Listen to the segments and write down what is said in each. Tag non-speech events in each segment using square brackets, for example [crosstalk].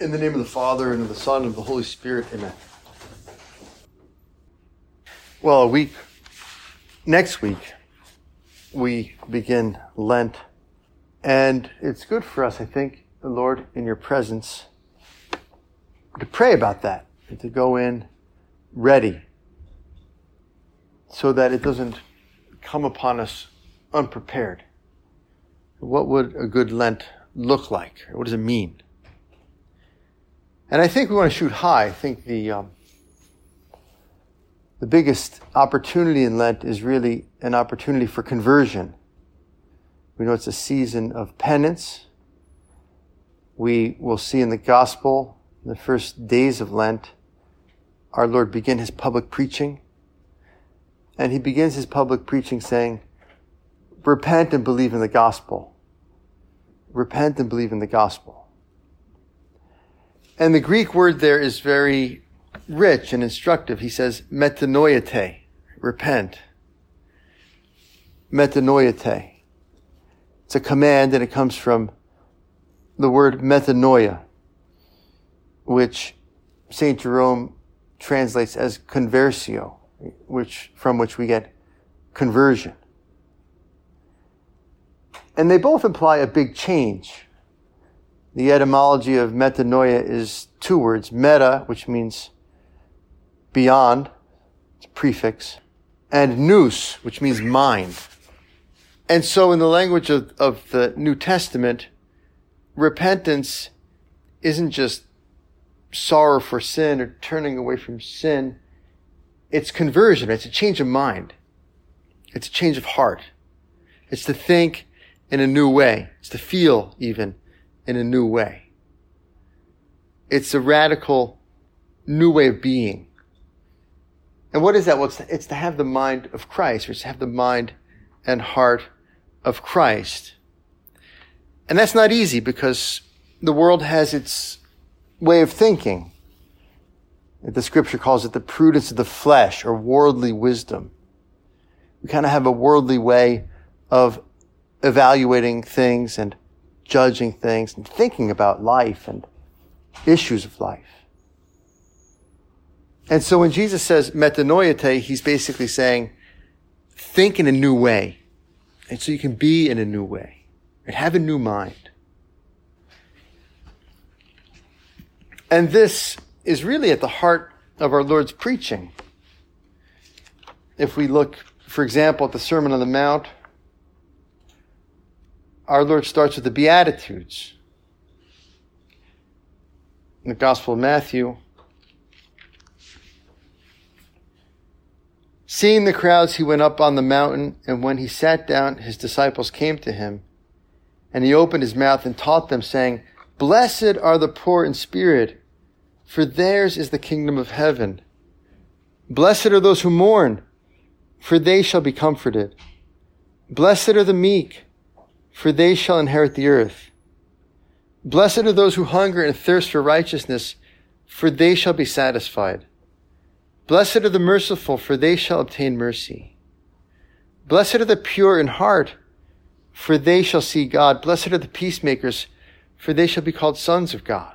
In the name of the Father, and of the Son, and of the Holy Spirit, amen. Well, a week, next week, we begin Lent. And it's good for us, I think, the Lord, in your presence, to pray about that, and to go in ready, so that it doesn't come upon us unprepared. What would a good Lent look like? What does it mean? And I think we want to shoot high. I think the um, the biggest opportunity in Lent is really an opportunity for conversion. We know it's a season of penance. We will see in the gospel, in the first days of Lent, our Lord begin his public preaching. And he begins his public preaching saying, Repent and believe in the gospel. Repent and believe in the gospel. And the Greek word there is very rich and instructive. He says, metanoiete, repent. Metanoiete. It's a command and it comes from the word metanoia, which St. Jerome translates as conversio, which, from which we get conversion. And they both imply a big change the etymology of metanoia is two words meta, which means beyond, it's a prefix, and nous, which means mind. And so, in the language of, of the New Testament, repentance isn't just sorrow for sin or turning away from sin. It's conversion. It's a change of mind. It's a change of heart. It's to think in a new way. It's to feel even in a new way. It's a radical new way of being. And what is that? Well, it's, to have the mind of Christ, or to have the mind and heart of Christ. And that's not easy because the world has its way of thinking. The scripture calls it the prudence of the flesh or worldly wisdom. We kind of have a worldly way of evaluating things and judging things and thinking about life and issues of life. And so when Jesus says metanoiete, he's basically saying, think in a new way. And so you can be in a new way and have a new mind. And this is really at the heart of our Lord's preaching. If we look, for example, at the Sermon on the Mount, our Lord starts with the Beatitudes. In the Gospel of Matthew, Seeing the crowds, he went up on the mountain, and when he sat down, his disciples came to him. And he opened his mouth and taught them, saying, Blessed are the poor in spirit, for theirs is the kingdom of heaven. Blessed are those who mourn, for they shall be comforted. Blessed are the meek, for they shall inherit the earth. Blessed are those who hunger and thirst for righteousness, for they shall be satisfied. Blessed are the merciful, for they shall obtain mercy. Blessed are the pure in heart, for they shall see God. Blessed are the peacemakers, for they shall be called sons of God.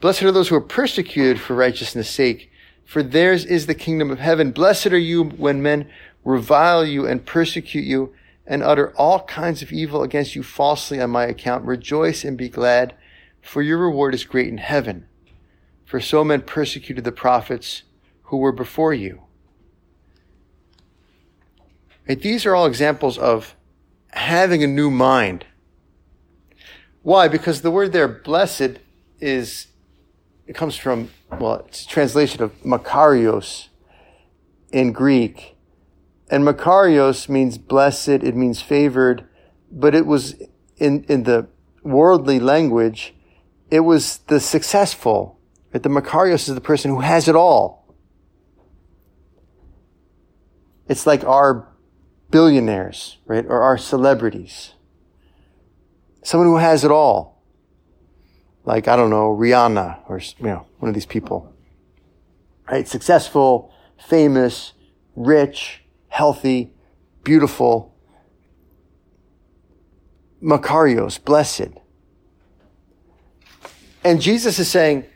Blessed are those who are persecuted for righteousness' sake, for theirs is the kingdom of heaven. Blessed are you when men revile you and persecute you and utter all kinds of evil against you falsely on my account. Rejoice and be glad, for your reward is great in heaven. For so men persecuted the prophets who were before you. Right, these are all examples of having a new mind. Why? Because the word there, blessed, is, it comes from, well, it's a translation of makarios in Greek and Makarios means blessed, it means favored, but it was in, in the worldly language, it was the successful. Right? The Makarios is the person who has it all. It's like our billionaires, right? Or our celebrities. Someone who has it all. Like, I don't know, Rihanna or, you know, one of these people. Right? Successful, famous, rich, healthy, beautiful. Makarios, blessed. And Jesus is saying,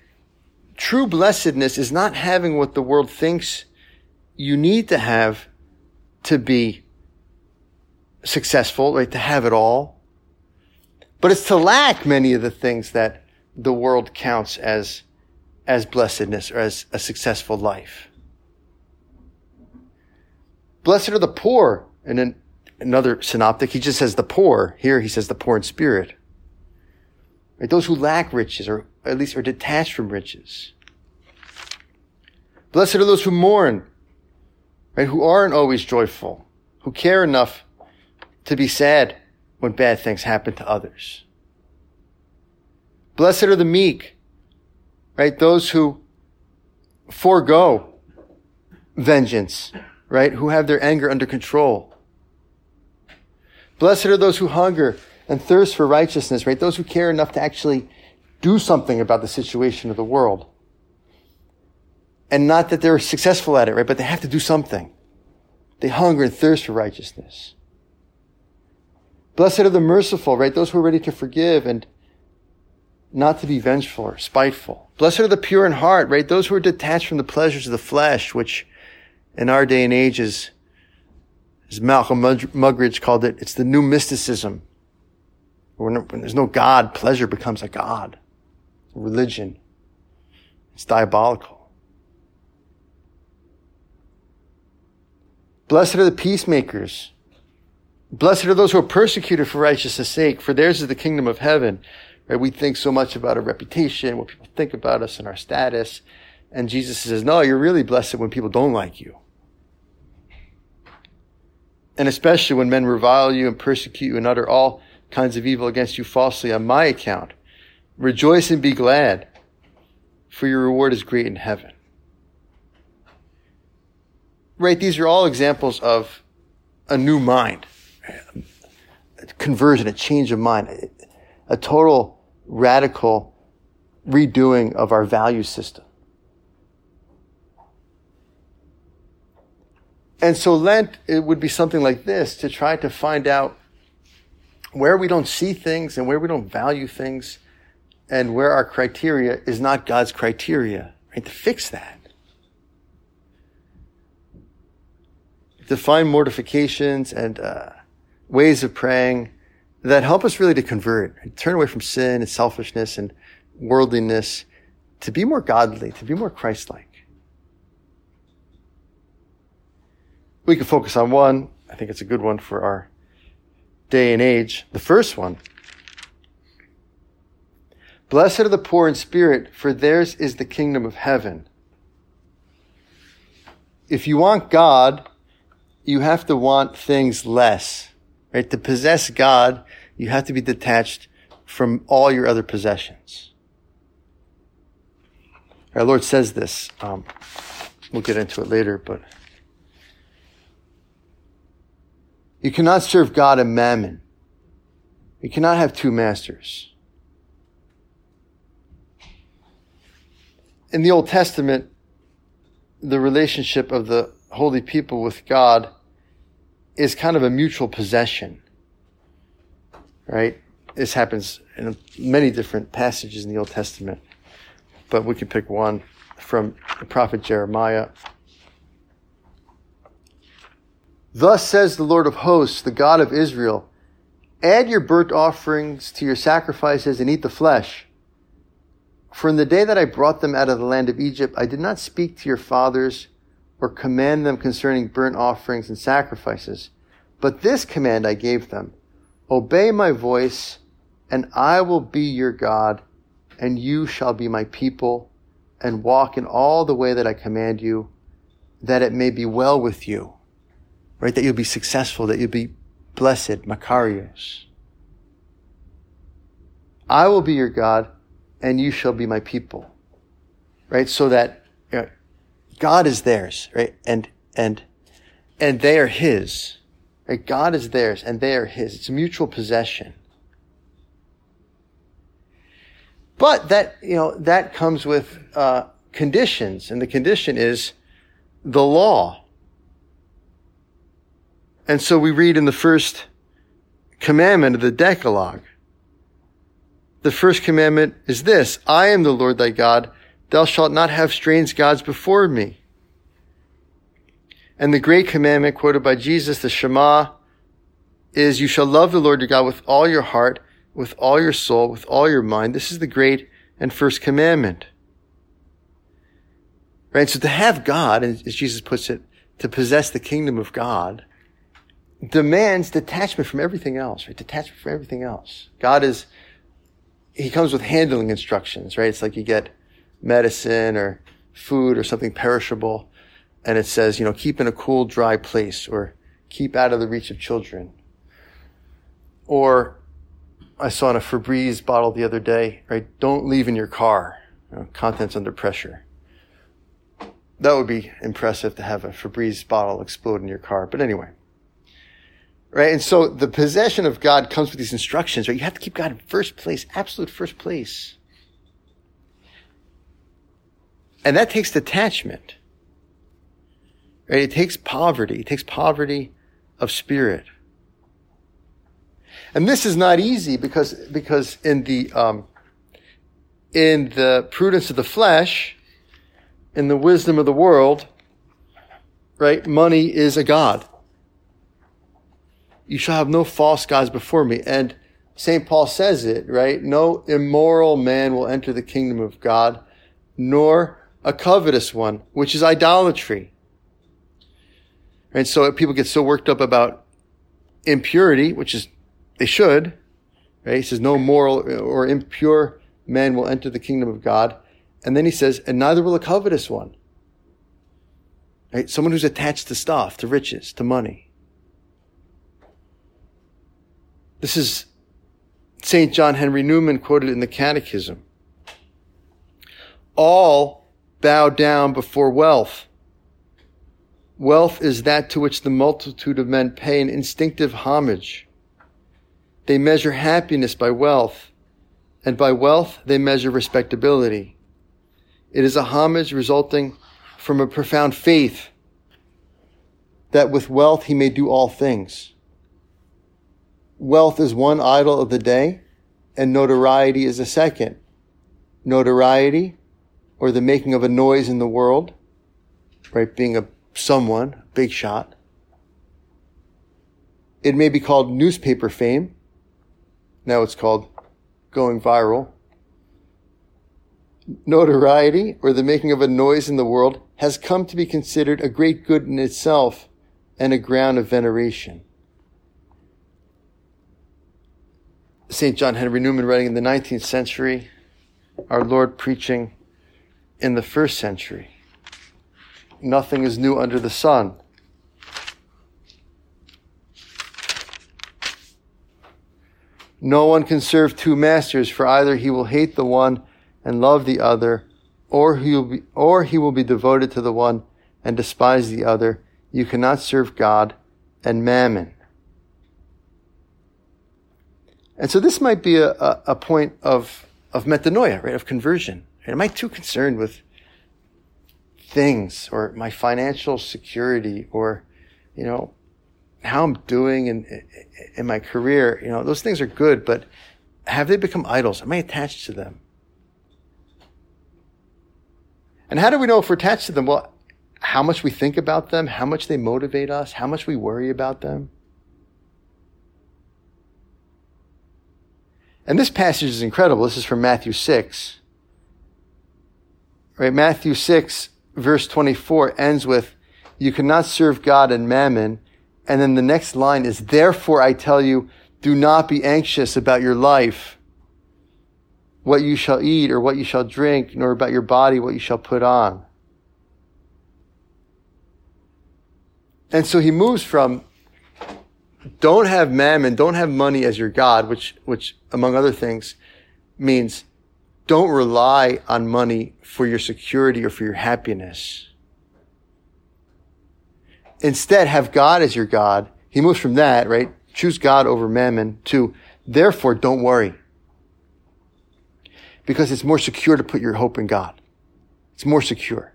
true blessedness is not having what the world thinks you need to have to be successful, right? To have it all. But it's to lack many of the things that the world counts as, as blessedness or as a successful life. Blessed are the poor. And then another synoptic, he just says the poor. Here he says the poor in spirit. Right? Those who lack riches or at least are detached from riches. Blessed are those who mourn, right? Who aren't always joyful, who care enough to be sad when bad things happen to others. Blessed are the meek, right? Those who forego vengeance, right? Who have their anger under control. Blessed are those who hunger and thirst for righteousness, right? Those who care enough to actually do something about the situation of the world. And not that they're successful at it, right? But they have to do something. They hunger and thirst for righteousness. Blessed are the merciful, right? Those who are ready to forgive and not to be vengeful or spiteful. Blessed are the pure in heart, right? Those who are detached from the pleasures of the flesh, which in our day and age is, as Malcolm Muggeridge called it, it's the new mysticism. When, when there's no God, pleasure becomes a God. Religion. It's diabolical. Blessed are the peacemakers. Blessed are those who are persecuted for righteousness' sake, for theirs is the kingdom of heaven. Right? We think so much about our reputation, what people think about us and our status. And Jesus says, no, you're really blessed when people don't like you. And especially when men revile you and persecute you and utter all kinds of evil against you falsely on my account. Rejoice and be glad, for your reward is great in heaven. Right? These are all examples of a new mind a conversion, a change of mind, a total radical redoing of our value system. And so Lent, it would be something like this to try to find out where we don't see things and where we don't value things and where our criteria is not God's criteria, right? To fix that. To find mortifications and, uh, ways of praying that help us really to convert and turn away from sin and selfishness and worldliness to be more godly, to be more Christ-like. We can focus on one. I think it's a good one for our day and age. The first one. Blessed are the poor in spirit, for theirs is the kingdom of heaven. If you want God, you have to want things less. Right? To possess God, you have to be detached from all your other possessions. Our Lord says this. Um, we'll get into it later, but you cannot serve God and mammon. You cannot have two masters. In the Old Testament, the relationship of the holy people with God is kind of a mutual possession, right? This happens in many different passages in the Old Testament, but we can pick one from the prophet Jeremiah. Thus says the Lord of hosts, the God of Israel, add your burnt offerings to your sacrifices and eat the flesh. For in the day that I brought them out of the land of Egypt, I did not speak to your fathers or command them concerning burnt offerings and sacrifices. But this command I gave them Obey my voice, and I will be your God, and you shall be my people, and walk in all the way that I command you, that it may be well with you. Right? That you'll be successful, that you'll be blessed, Makarios. I will be your God, and you shall be my people. Right? So that you know, God is theirs, right? And, and, and they are his. Right? God is theirs and they are his. It's mutual possession. But that, you know, that comes with, uh, conditions. And the condition is the law. And so we read in the first commandment of the Decalogue The first commandment is this, I am the Lord thy God. Thou shalt not have strange gods before me. And the great commandment quoted by Jesus, the Shema, is you shall love the Lord your God with all your heart, with all your soul, with all your mind. This is the great and first commandment. Right? So to have God, as Jesus puts it, to possess the kingdom of God, demands detachment from everything else, right? Detachment from everything else. God is, He comes with handling instructions, right? It's like you get medicine or food or something perishable and it says, you know, keep in a cool, dry place or keep out of the reach of children. Or I saw in a Febreze bottle the other day, right? Don't leave in your car. You know, contents under pressure. That would be impressive to have a Febreze bottle explode in your car. But anyway. Right? And so the possession of God comes with these instructions, right? You have to keep God in first place, absolute first place. And that takes detachment. Right? It takes poverty. It takes poverty of spirit. And this is not easy because, because in the, um, in the prudence of the flesh, in the wisdom of the world, right, money is a God. You shall have no false gods before me. And St. Paul says it, right? No immoral man will enter the kingdom of God, nor a covetous one, which is idolatry. And so people get so worked up about impurity, which is, they should, right? He says, no moral or impure man will enter the kingdom of God. And then he says, and neither will a covetous one. Right? Someone who's attached to stuff, to riches, to money. This is St. John Henry Newman quoted in the Catechism. All bow down before wealth Wealth is that to which the multitude of men pay an instinctive homage. They measure happiness by wealth, and by wealth they measure respectability. It is a homage resulting from a profound faith that with wealth he may do all things. Wealth is one idol of the day, and notoriety is a second. Notoriety, or the making of a noise in the world, right? Being a someone, big shot. It may be called newspaper fame. Now it's called going viral. Notoriety, or the making of a noise in the world, has come to be considered a great good in itself and a ground of veneration. St. John Henry Newman writing in the 19th century, our Lord preaching in the first century nothing is new under the sun. No one can serve two masters, for either he will hate the one and love the other, or he will be, or he will be devoted to the one and despise the other. You cannot serve God and mammon. And so this might be a, a, a point of, of metanoia, right, of conversion. Am I too concerned with things or my financial security or, you know, how I'm doing in, in my career, you know, those things are good, but have they become idols? Am I attached to them? And how do we know if we're attached to them? Well, how much we think about them, how much they motivate us, how much we worry about them. And this passage is incredible. This is from Matthew 6. Right? Matthew 6 verse 24 ends with, you cannot serve God and mammon. And then the next line is, therefore I tell you, do not be anxious about your life, what you shall eat or what you shall drink, nor about your body, what you shall put on. And so he moves from don't have mammon, don't have money as your God, which, which among other things means don't rely on money for your security or for your happiness. Instead, have God as your God. He moves from that, right? Choose God over mammon to, therefore, don't worry. Because it's more secure to put your hope in God. It's more secure.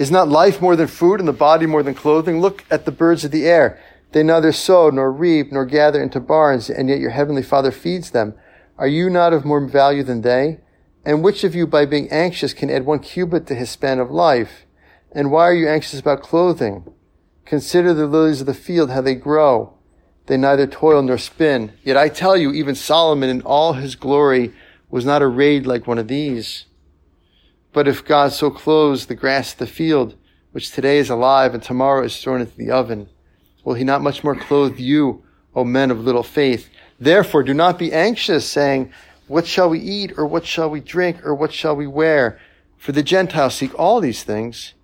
Is not life more than food and the body more than clothing? Look at the birds of the air. They neither sow nor reap nor gather into barns, and yet your heavenly Father feeds them. Are you not of more value than they? And which of you, by being anxious, can add one cubit to his span of life? And why are you anxious about clothing? Consider the lilies of the field, how they grow. They neither toil nor spin. Yet I tell you, even Solomon in all his glory was not arrayed like one of these. But if God so clothes the grass of the field, which today is alive and tomorrow is thrown into the oven, will he not much more clothe you, O men of little faith? Therefore, do not be anxious, saying, What shall we eat, or what shall we drink, or what shall we wear? For the Gentiles seek all these things,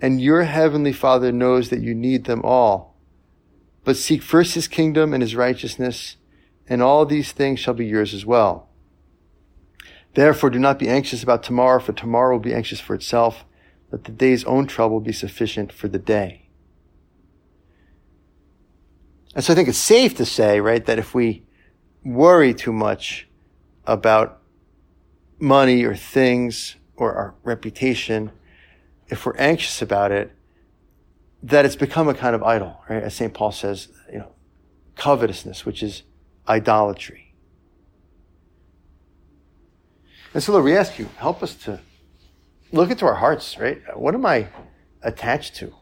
and your heavenly Father knows that you need them all. But seek first his kingdom and his righteousness, and all these things shall be yours as well. Therefore, do not be anxious about tomorrow, for tomorrow will be anxious for itself. Let the day's own trouble be sufficient for the day. And so I think it's safe to say, right, that if we worry too much about money or things or our reputation, if we're anxious about it, that it's become a kind of idol, right? As St. Paul says, you know, covetousness, which is idolatry. And so, Lord, we ask you, help us to look into our hearts, right? What am I attached to?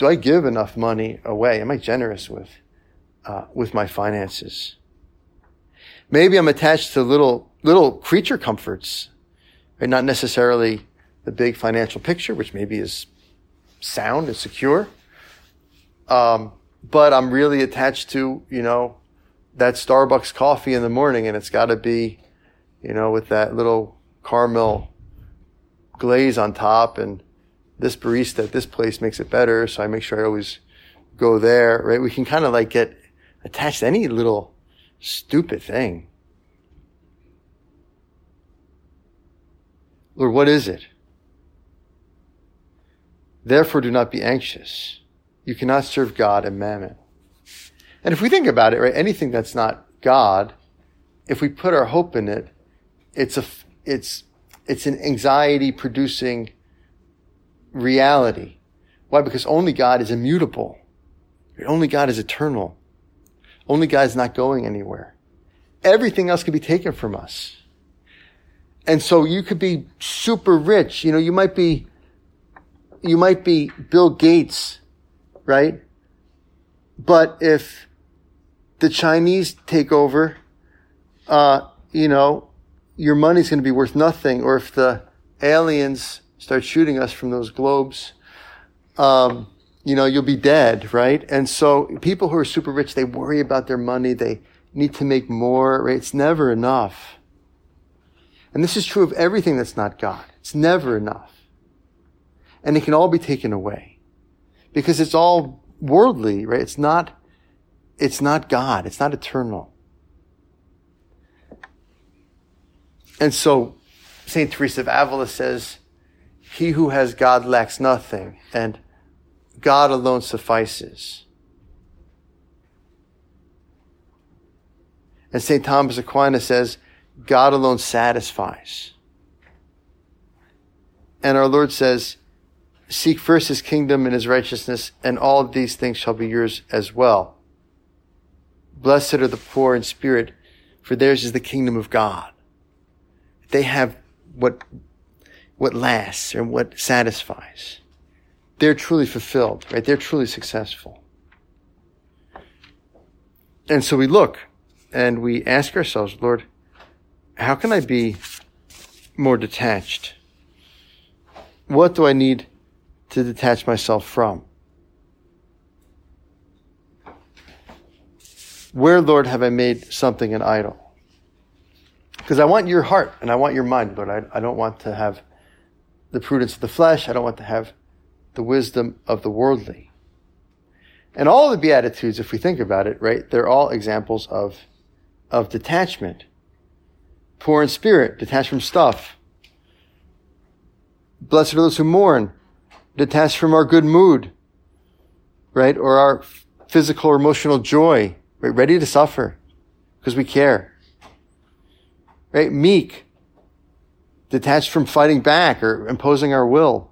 do I give enough money away? Am I generous with, uh, with my finances? Maybe I'm attached to little, little creature comforts, right? Not necessarily the big financial picture, which maybe is sound and secure. Um, but I'm really attached to, you know, that Starbucks coffee in the morning and it's got to be, you know, with that little caramel glaze on top and this barista at this place makes it better, so I make sure I always go there, right? We can kind of like get attached to any little stupid thing. Lord, what is it? Therefore, do not be anxious. You cannot serve God and mammon. And if we think about it, right, anything that's not God, if we put our hope in it, it's a, it's, it's an anxiety producing reality. Why? Because only God is immutable. Only God is eternal. Only God is not going anywhere. Everything else can be taken from us. And so you could be super rich. You know, you might be, you might be Bill Gates, right? But if the Chinese take over, uh, you know, your money's going to be worth nothing. Or if the aliens start shooting us from those globes, um, you know, you'll be dead, right? And so people who are super rich, they worry about their money. They need to make more, right? It's never enough. And this is true of everything that's not God. It's never enough. And it can all be taken away because it's all worldly, right? It's not, it's not God. It's not eternal. And so St. Teresa of Avila says, he who has God lacks nothing, and God alone suffices. And St. Thomas Aquinas says, God alone satisfies. And our Lord says, Seek first his kingdom and his righteousness, and all these things shall be yours as well. Blessed are the poor in spirit, for theirs is the kingdom of God. They have what what lasts and what satisfies. They're truly fulfilled, right? They're truly successful. And so we look and we ask ourselves, Lord, how can I be more detached? What do I need to detach myself from? Where, Lord, have I made something an idol? Because I want your heart and I want your mind, Lord. I, I don't want to have the prudence of the flesh. I don't want to have the wisdom of the worldly. And all the Beatitudes, if we think about it, right, they're all examples of, of detachment. Poor in spirit, detached from stuff. Blessed are those who mourn, detached from our good mood, right, or our physical or emotional joy, right, ready to suffer because we care. Right, meek, detached from fighting back or imposing our will.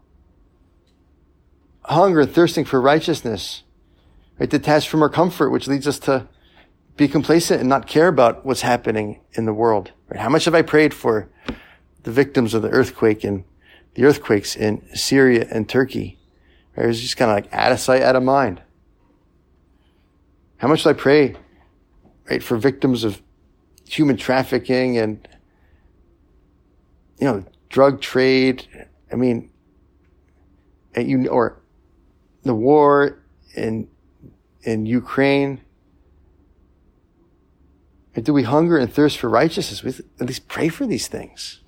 Hunger and thirsting for righteousness, right? Detached from our comfort, which leads us to be complacent and not care about what's happening in the world. Right? How much have I prayed for the victims of the earthquake and the earthquakes in Syria and Turkey? Right? It was just kind of like out of sight, out of mind. How much do I pray, right, for victims of human trafficking and, you know, drug trade? I mean, you, or the war in, in Ukraine, do we hunger and thirst for righteousness? We at least pray for these things.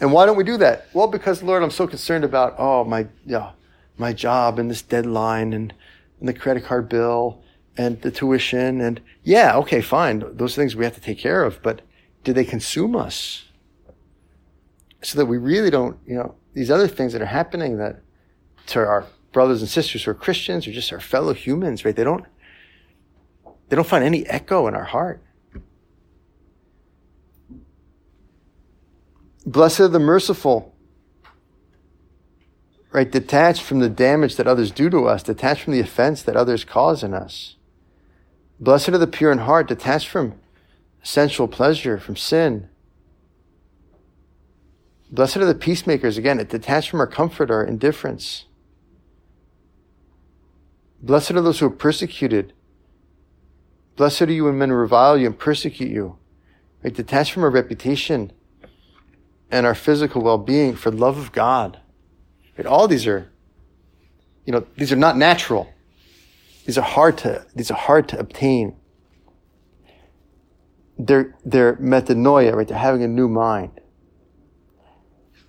And why don't we do that? Well, because Lord, I'm so concerned about, oh, my, yeah, my job and this deadline and, and the credit card bill and the tuition. And yeah, okay, fine. Those things we have to take care of, but do they consume us? So that we really don't, you know, these other things that are happening that to our brothers and sisters who are Christians or just our fellow humans, right? They don't, they don't find any echo in our heart. Blessed are the merciful, right? Detached from the damage that others do to us, detached from the offense that others cause in us. Blessed are the pure in heart, detached from sensual pleasure, from sin. Blessed are the peacemakers, again, detached from our comfort our indifference. Blessed are those who are persecuted, Blessed are you when men revile you and persecute you. Right? Detached from our reputation and our physical well-being for love of God. Right? All these are, you know, these are not natural. These are hard to, these are hard to obtain. They're, they're metanoia, right? They're having a new mind.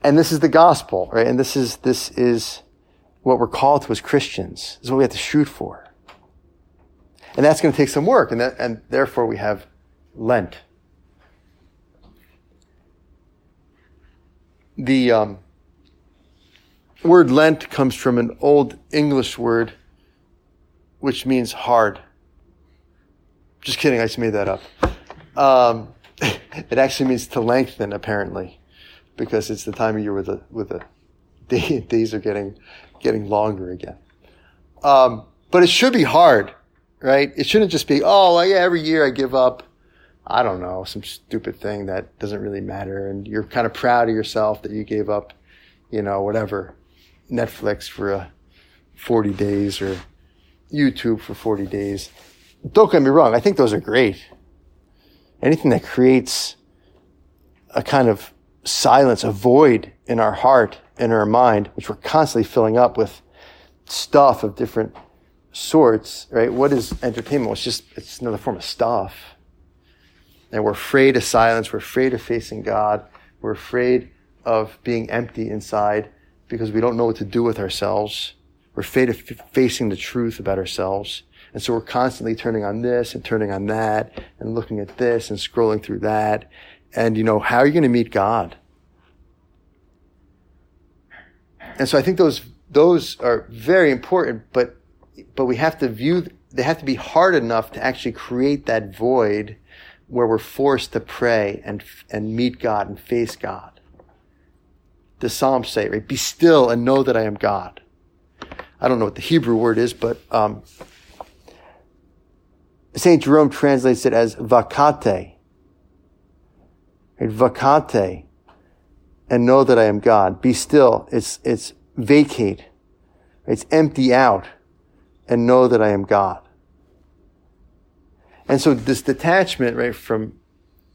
And this is the gospel, right? And this is, this is what we're called to as Christians. This is what we have to shoot for. And that's going to take some work, and, that, and therefore we have Lent. The um, word Lent comes from an old English word which means hard. Just kidding, I just made that up. Um, [laughs] it actually means to lengthen, apparently, because it's the time of year where the, where the [laughs] day, days are getting, getting longer again. Um, but it should be hard right? It shouldn't just be, oh, yeah, every year I give up, I don't know, some stupid thing that doesn't really matter. And you're kind of proud of yourself that you gave up, you know, whatever, Netflix for uh, 40 days or YouTube for 40 days. Don't get me wrong. I think those are great. Anything that creates a kind of silence, a void in our heart, in our mind, which we're constantly filling up with stuff of different sorts, right? What is entertainment? It's just, it's another form of stuff. And we're afraid of silence. We're afraid of facing God. We're afraid of being empty inside because we don't know what to do with ourselves. We're facing the truth about ourselves. And so we're constantly turning on this and turning on that and looking at this and scrolling through that. And, you know, how are you going to meet God? And so I think those, those are very important, but but we have to view, they have to be hard enough to actually create that void where we're forced to pray and, and meet God and face God. The Psalms say, right? Be still and know that I am God. I don't know what the Hebrew word is, but um, St. Jerome translates it as vacate. Right? Vakate. And know that I am God. Be still. It's, it's vacate. It's empty out and know that I am God. And so this detachment, right, from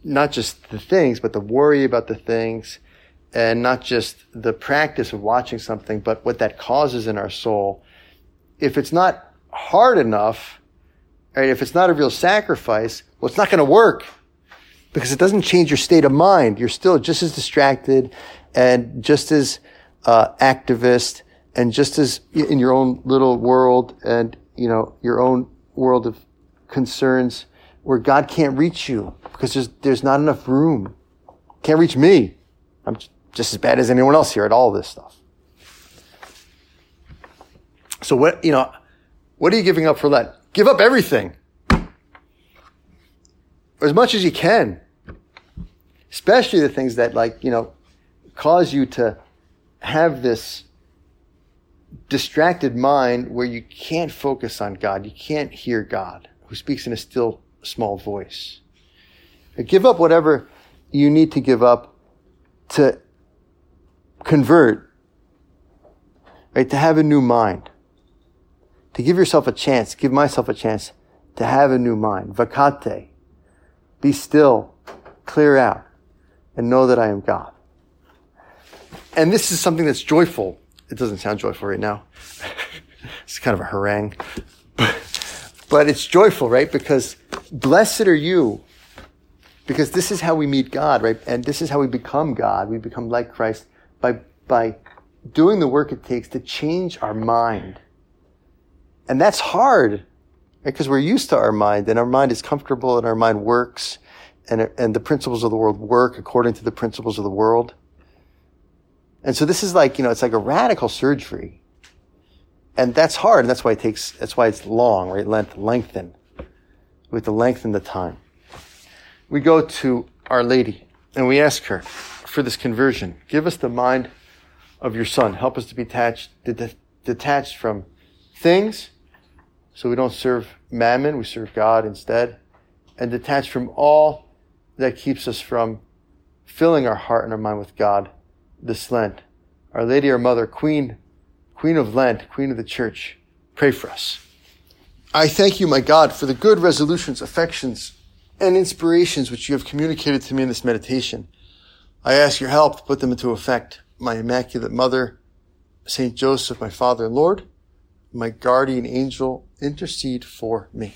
not just the things, but the worry about the things, and not just the practice of watching something, but what that causes in our soul. If it's not hard enough, right, if it's not a real sacrifice, well, it's not going to work because it doesn't change your state of mind. You're still just as distracted and just as uh, activist and just as in your own little world and, you know, your own world of concerns where God can't reach you because there's, there's not enough room. Can't reach me. I'm just as bad as anyone else here at all this stuff. So what, you know, what are you giving up for Lent? Give up everything. As much as you can. Especially the things that like, you know, cause you to have this distracted mind where you can't focus on God. You can't hear God who speaks in a still small voice. Give up whatever you need to give up to convert, right? To have a new mind, to give yourself a chance, give myself a chance to have a new mind. Vacate. Be still, clear out, and know that I am God. And this is something that's joyful. It doesn't sound joyful right now. [laughs] it's kind of a harangue. [laughs] But it's joyful, right? Because blessed are you. Because this is how we meet God, right? And this is how we become God. We become like Christ by, by doing the work it takes to change our mind. And that's hard because we're used to our mind and our mind is comfortable and our mind works and, and the principles of the world work according to the principles of the world. And so this is like, you know, it's like a radical surgery and that's hard, and that's why it takes. That's why it's long, right? Length, lengthen. We have to lengthen the time. We go to Our Lady and we ask her for this conversion. Give us the mind of your Son. Help us to be attached, detached from things, so we don't serve mammon. We serve God instead, and detached from all that keeps us from filling our heart and our mind with God this Lent. Our Lady, our Mother, Queen Queen of Lent, Queen of the Church, pray for us. I thank you, my God, for the good resolutions, affections, and inspirations which you have communicated to me in this meditation. I ask your help to put them into effect. My Immaculate Mother, Saint Joseph, my Father and Lord, my guardian angel, intercede for me.